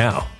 now.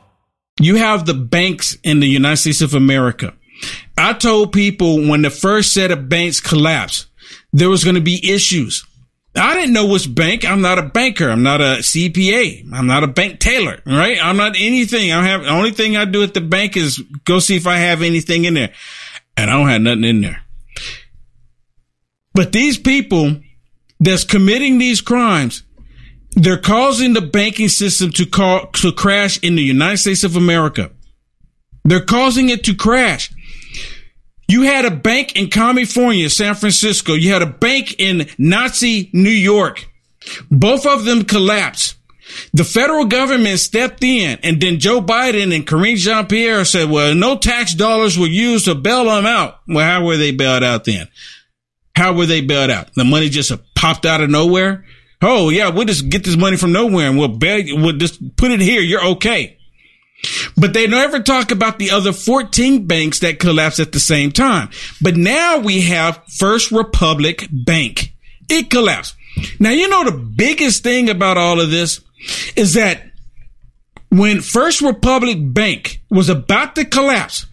You have the banks in the United States of America. I told people when the first set of banks collapsed, there was going to be issues. I didn't know which bank. I'm not a banker. I'm not a CPA. I'm not a bank teller, right? I'm not anything. I have, the only thing I do at the bank is go see if I have anything in there. And I don't have nothing in there. But these people that's committing these crimes, they're causing the banking system to call, to crash in the United States of America. They're causing it to crash. You had a bank in California, San Francisco. You had a bank in Nazi New York. Both of them collapsed. The federal government stepped in and then Joe Biden and Karine Jean-Pierre said, well, no tax dollars were used to bail them out. Well, how were they bailed out then? How were they bailed out? The money just popped out of nowhere? Oh yeah, we'll just get this money from nowhere and we'll beg, we'll just put it here. You're okay. But they never talk about the other 14 banks that collapsed at the same time. But now we have First Republic Bank. It collapsed. Now, you know, the biggest thing about all of this is that when First Republic Bank was about to collapse,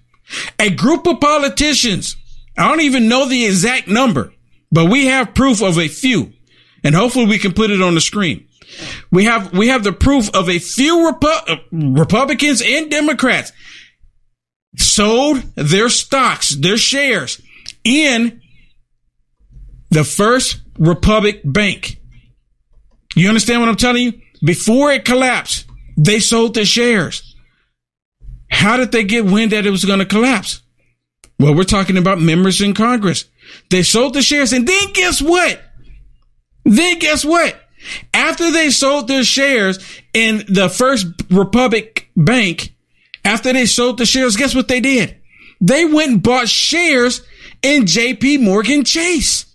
a group of politicians, I don't even know the exact number, but we have proof of a few, and hopefully we can put it on the screen. We have we have the proof of a few Repu- uh, Republicans and Democrats sold their stocks, their shares in the First Republic Bank. You understand what I'm telling you? Before it collapsed, they sold their shares. How did they get wind that it was going to collapse? Well, we're talking about members in Congress. They sold the shares and then guess what? Then guess what? After they sold their shares in the First Republic Bank, after they sold the shares, guess what they did? They went and bought shares in JP Morgan Chase,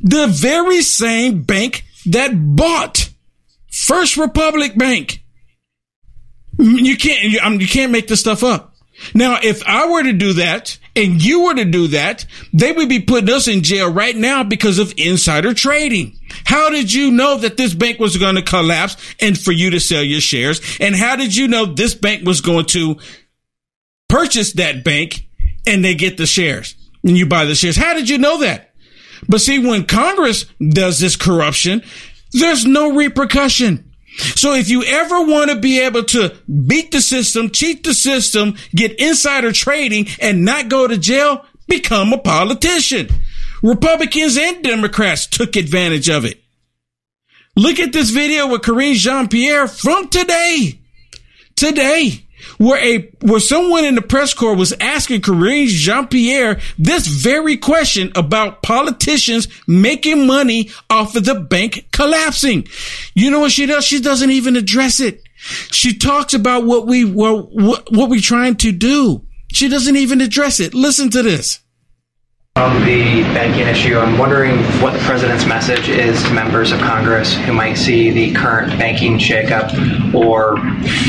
the very same bank that bought First Republic Bank. You can't, um, you, can't make this stuff up. Now, if I were to do that and you were to do that, they would be putting us in jail right now because of insider trading. How did you know that this bank was going to collapse and for you to sell your shares? And how did you know this bank was going to purchase that bank and they get the shares and you buy the shares? How did you know that? But see, when Congress does this corruption, there's no repercussion. So if you ever want to be able to beat the system, cheat the system, get insider trading and not go to jail, become a politician. Republicans and Democrats took advantage of it. Look at this video with Karine Jean-Pierre from today. Today where a where someone in the press corps was asking Karine Jean-Pierre this very question about politicians making money off of the bank collapsing. You know what she does? She doesn't even address it. She talks about what we what, what we're trying to do. She doesn't even address it. Listen to this on the banking issue, I'm wondering what the president's message is to members of Congress who might see the current banking shakeup or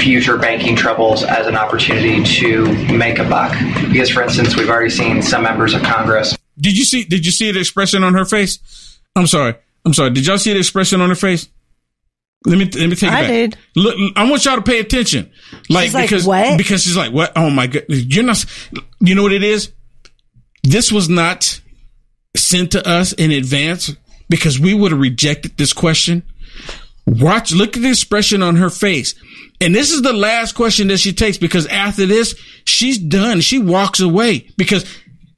future banking troubles as an opportunity to make a buck. Because, for instance, we've already seen some members of Congress. Did you see? Did you see the expression on her face? I'm sorry. I'm sorry. Did y'all see the expression on her face? Let me let me take it I back. did. Look, I want y'all to pay attention. Like, like because what? because she's like, what? Oh my god! You're not. You know what it is? This was not sent to us in advance because we would have rejected this question. Watch, look at the expression on her face. And this is the last question that she takes because after this, she's done. She walks away because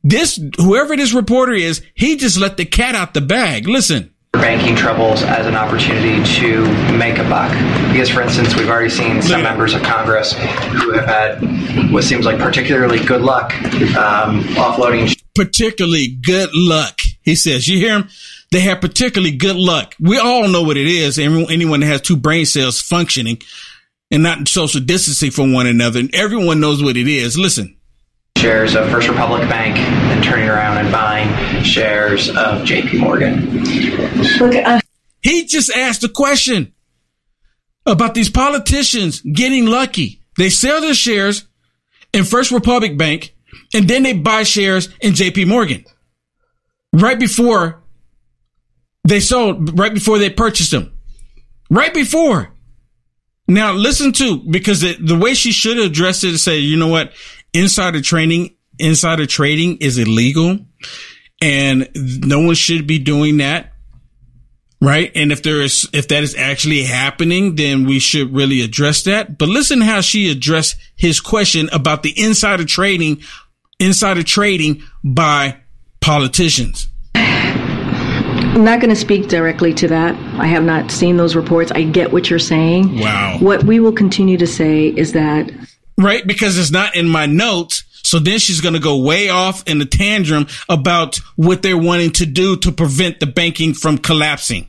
this, whoever this reporter is, he just let the cat out the bag. Listen banking troubles as an opportunity to make a buck. Because, for instance, we've already seen some members of Congress who have had what seems like particularly good luck um, offloading. Particularly good luck, he says. You hear him? They have particularly good luck. We all know what it is. Anyone that has two brain cells functioning and not social distancing from one another, and everyone knows what it is. Listen, shares of First Republic Bank and turning around and buying shares of JP Morgan. Look, uh- he just asked a question about these politicians getting lucky. They sell their shares in First Republic Bank and then they buy shares in JP Morgan right before they sold, right before they purchased them. Right before. Now listen to, because the, the way she should have address it is say, you know what? Insider trading, insider trading is illegal and no one should be doing that. Right. And if there is, if that is actually happening, then we should really address that. But listen how she addressed his question about the insider trading, insider trading by politicians. I'm not going to speak directly to that. I have not seen those reports. I get what you're saying. Wow. What we will continue to say is that right? Because it's not in my notes. So then she's going to go way off in the tantrum about what they're wanting to do to prevent the banking from collapsing.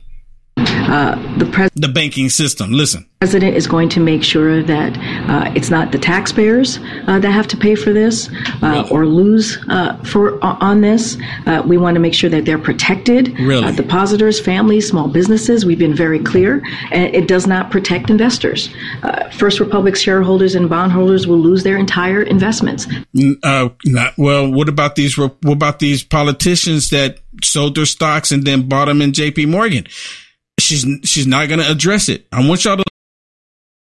Uh, the president the banking system. Listen. president is going to make sure that uh, it's not the taxpayers uh, that have to pay for this uh, or lose uh, for on this. Uh, we want to make sure that they're protected. Really? Uh, depositors, families, small businesses. We've been very clear, and it does not protect investors. Uh, First Republic shareholders and bondholders will lose their entire investments. Uh, not, well, what about these? What about these politicians that sold their stocks and then bought them in J.P. Morgan? She's she's not going to address it. I want y'all to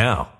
now.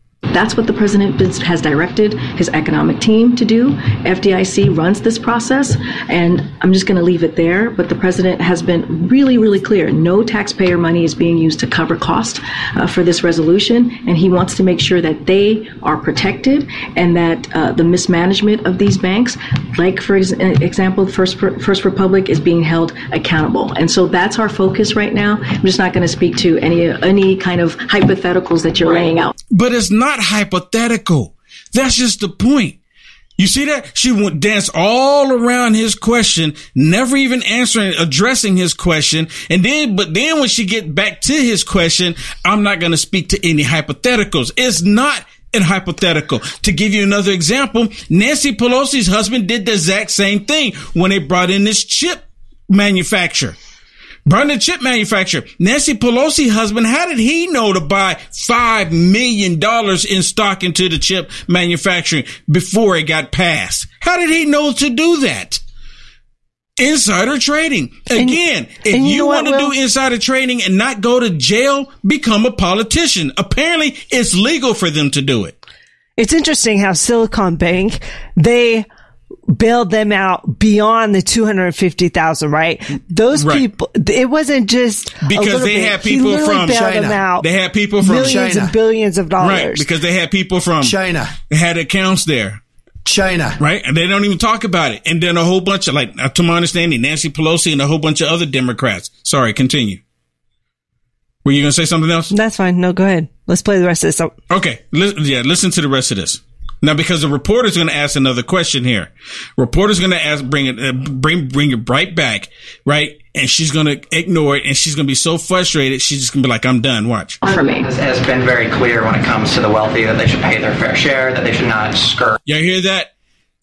That's what the president has directed his economic team to do. FDIC runs this process, and I'm just going to leave it there. But the president has been really, really clear no taxpayer money is being used to cover cost uh, for this resolution, and he wants to make sure that they are protected and that uh, the mismanagement of these banks, like for ex- example, First, First Republic, is being held accountable. And so that's our focus right now. I'm just not going to speak to any any kind of hypotheticals that you're laying out. But it's not hypothetical. That's just the point. You see that? She would dance all around his question, never even answering, addressing his question. And then, but then when she get back to his question, I'm not going to speak to any hypotheticals. It's not an hypothetical. To give you another example, Nancy Pelosi's husband did the exact same thing when they brought in this chip manufacturer. Brought in chip manufacturer. Nancy Pelosi husband, how did he know to buy five million dollars in stock into the chip manufacturing before it got passed? How did he know to do that? Insider trading. Again, and, if and you, you want to do insider trading and not go to jail, become a politician. Apparently, it's legal for them to do it. It's interesting how Silicon Bank, they bailed them out beyond the 250,000, right? Those Right. people, it wasn't just Because little they bit. had people from China. them out They had people from millions China. and billions of dollars. Right, because they had people from China. They had accounts there. China. Right, and they don't even talk about it. And then a whole bunch of like, uh, to my understanding, Nancy Pelosi and a whole bunch of other Democrats. Sorry, continue. Were you gonna say something else? That's fine. No, go ahead. Let's play the rest of this. Okay, li- yeah, listen to the rest of this. Now, because the reporter's going to ask another question here, reporter's going to ask, bring it, uh, bring, bring it right back, right? And she's going to ignore it, and she's going to be so frustrated, she's just going to be like, "I'm done." Watch. For me. Has has been very clear when it comes to the wealthy that they should pay their fair share, that they should not skirt Y'all hear that?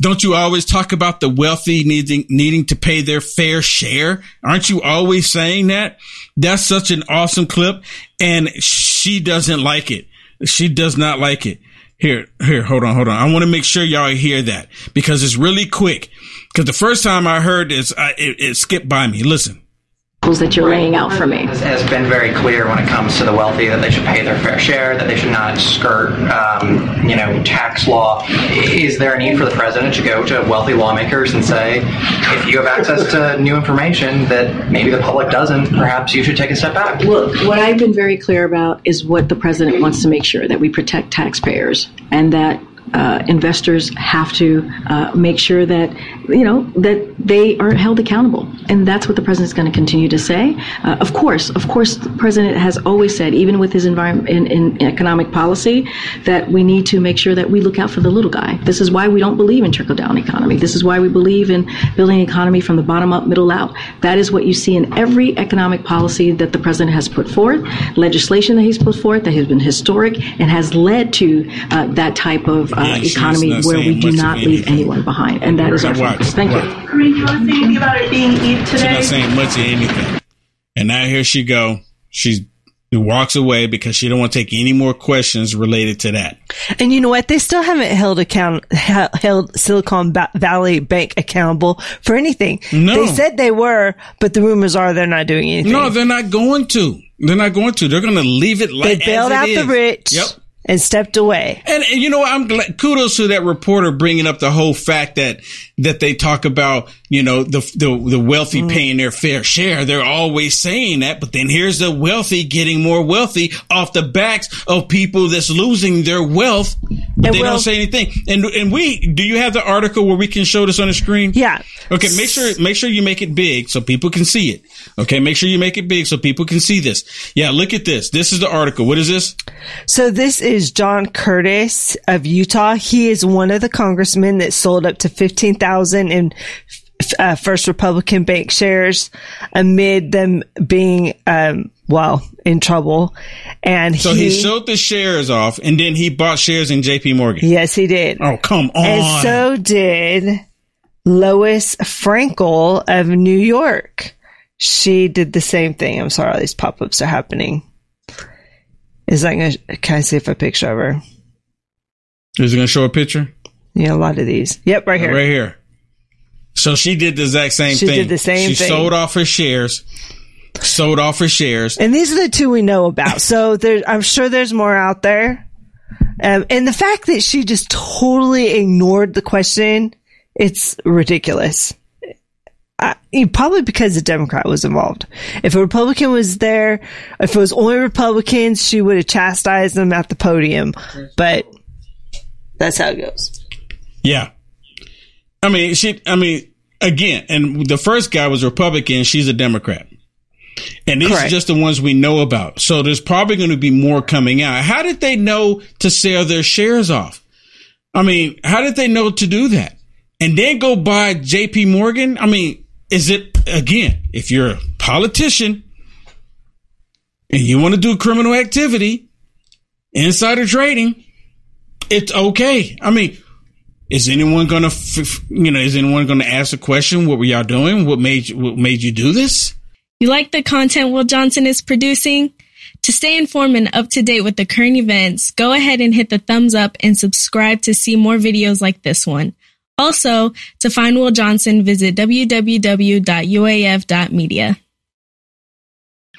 Don't you always talk about the wealthy needing needing to pay their fair share? Aren't you always saying that? That's such an awesome clip, and she doesn't like it. She does not like it. Here, here, hold on, hold on. I want to make sure y'all hear that because it's really quick. Because the first time I heard this, I, it, it skipped by me. Listen. That you're laying out for me. has, has been very clear when it comes to the wealthy that they should pay their fair share, that they should not skirt, um, you know, tax law. Is there a need for the president to go to wealthy lawmakers and say, if you have access to new information that maybe the public doesn't, perhaps you should take a step back? Look, what I've been very clear about is what the president wants to make sure that we protect taxpayers and that uh, investors have to uh, make sure that you know that they are held accountable, and that's what the president is going to continue to say. Uh, of course, of course, the president has always said, even with his environment in, in economic policy, that we need to make sure that we look out for the little guy. This is why we don't believe in trickle down economy. This is why we believe in building an economy from the bottom up, middle out. That is what you see in every economic policy that the president has put forth, legislation that he's put forth that has been historic and has led to uh, that type of uh, economy where we do not leave anything. anyone behind, and that is our Watch, focus. Thank watch. you. Karine, do you want to say anything about it being Eid She's today? not saying much of anything. And now here she go. She walks away because she don't want to take any more questions related to that. And you know what? They still haven't held account held- held Silicon Valley Bank accountable for anything. No. They said they were, but the rumors are they're not doing anything. No, they're not going to. They're not going to. They're going to leave it like they like bailed as out it the rich Yep. And stepped away. And, and you know, what? I'm glad. Kudos to that reporter bringing up the whole fact that that they talk about, you know, the the, the wealthy Mm. paying their fair share. They're always saying that, but then here's the wealthy getting more wealthy off the backs of people that's losing their wealth, but And they well- don't say anything. And and we do you have the article where we can show this on the screen? Yeah. Okay, make sure make sure you make it big so people can see it. Okay, make sure you make it big so people can see this. Yeah, look at this. This is the article. What is this? So this is John Curtis of Utah. He is one of the congressmen that sold up to 15,000 in uh, First Republican Bank shares amid them being, um, well, in trouble. And So he, sold the shares off and then he bought shares in JP Morgan. yes, he did. Oh, come on. And so did Lois Frankel of New York. She did the same thing. I'm sorry, all these pop ups are happening. Is that to, can I see if a picture of her? Is it to show a picture? Yeah, a lot of these. Yep, right here. Right here. So she did the exact same She thing. did the same she thing. sold off her shares. Sold off her shares. And these are the two we know about. So there, I'm sure there's more out there. Um, and the fact that she just totally ignored the question, it's ridiculous. I, probably because a Democrat was involved. If a Republican was there, if it was only Republicans, she would have chastised them at the podium. But that's how it goes. Yeah. I mean, she, I mean, again, and the first guy was Republican. She's a Democrat. And these Correct. are just the ones we know about. So there's probably going to be more coming out. How did they know to sell their shares off? I mean, how did they know to do that? And then go buy JP Morgan? I mean, is it, again, if you're a politician and you want to do criminal activity, insider trading, it's okay. I mean, is anyone gonna, f- f- you know, is anyone gonna ask a question? What were y'all doing? What made you, what made you do this? You like the content Will Johnson is producing? To stay informed and up to date with the current events, go ahead and hit the thumbs up and subscribe to see more videos like this one. Also, to find Will Johnson, visit www.uaf.media.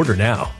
Order now.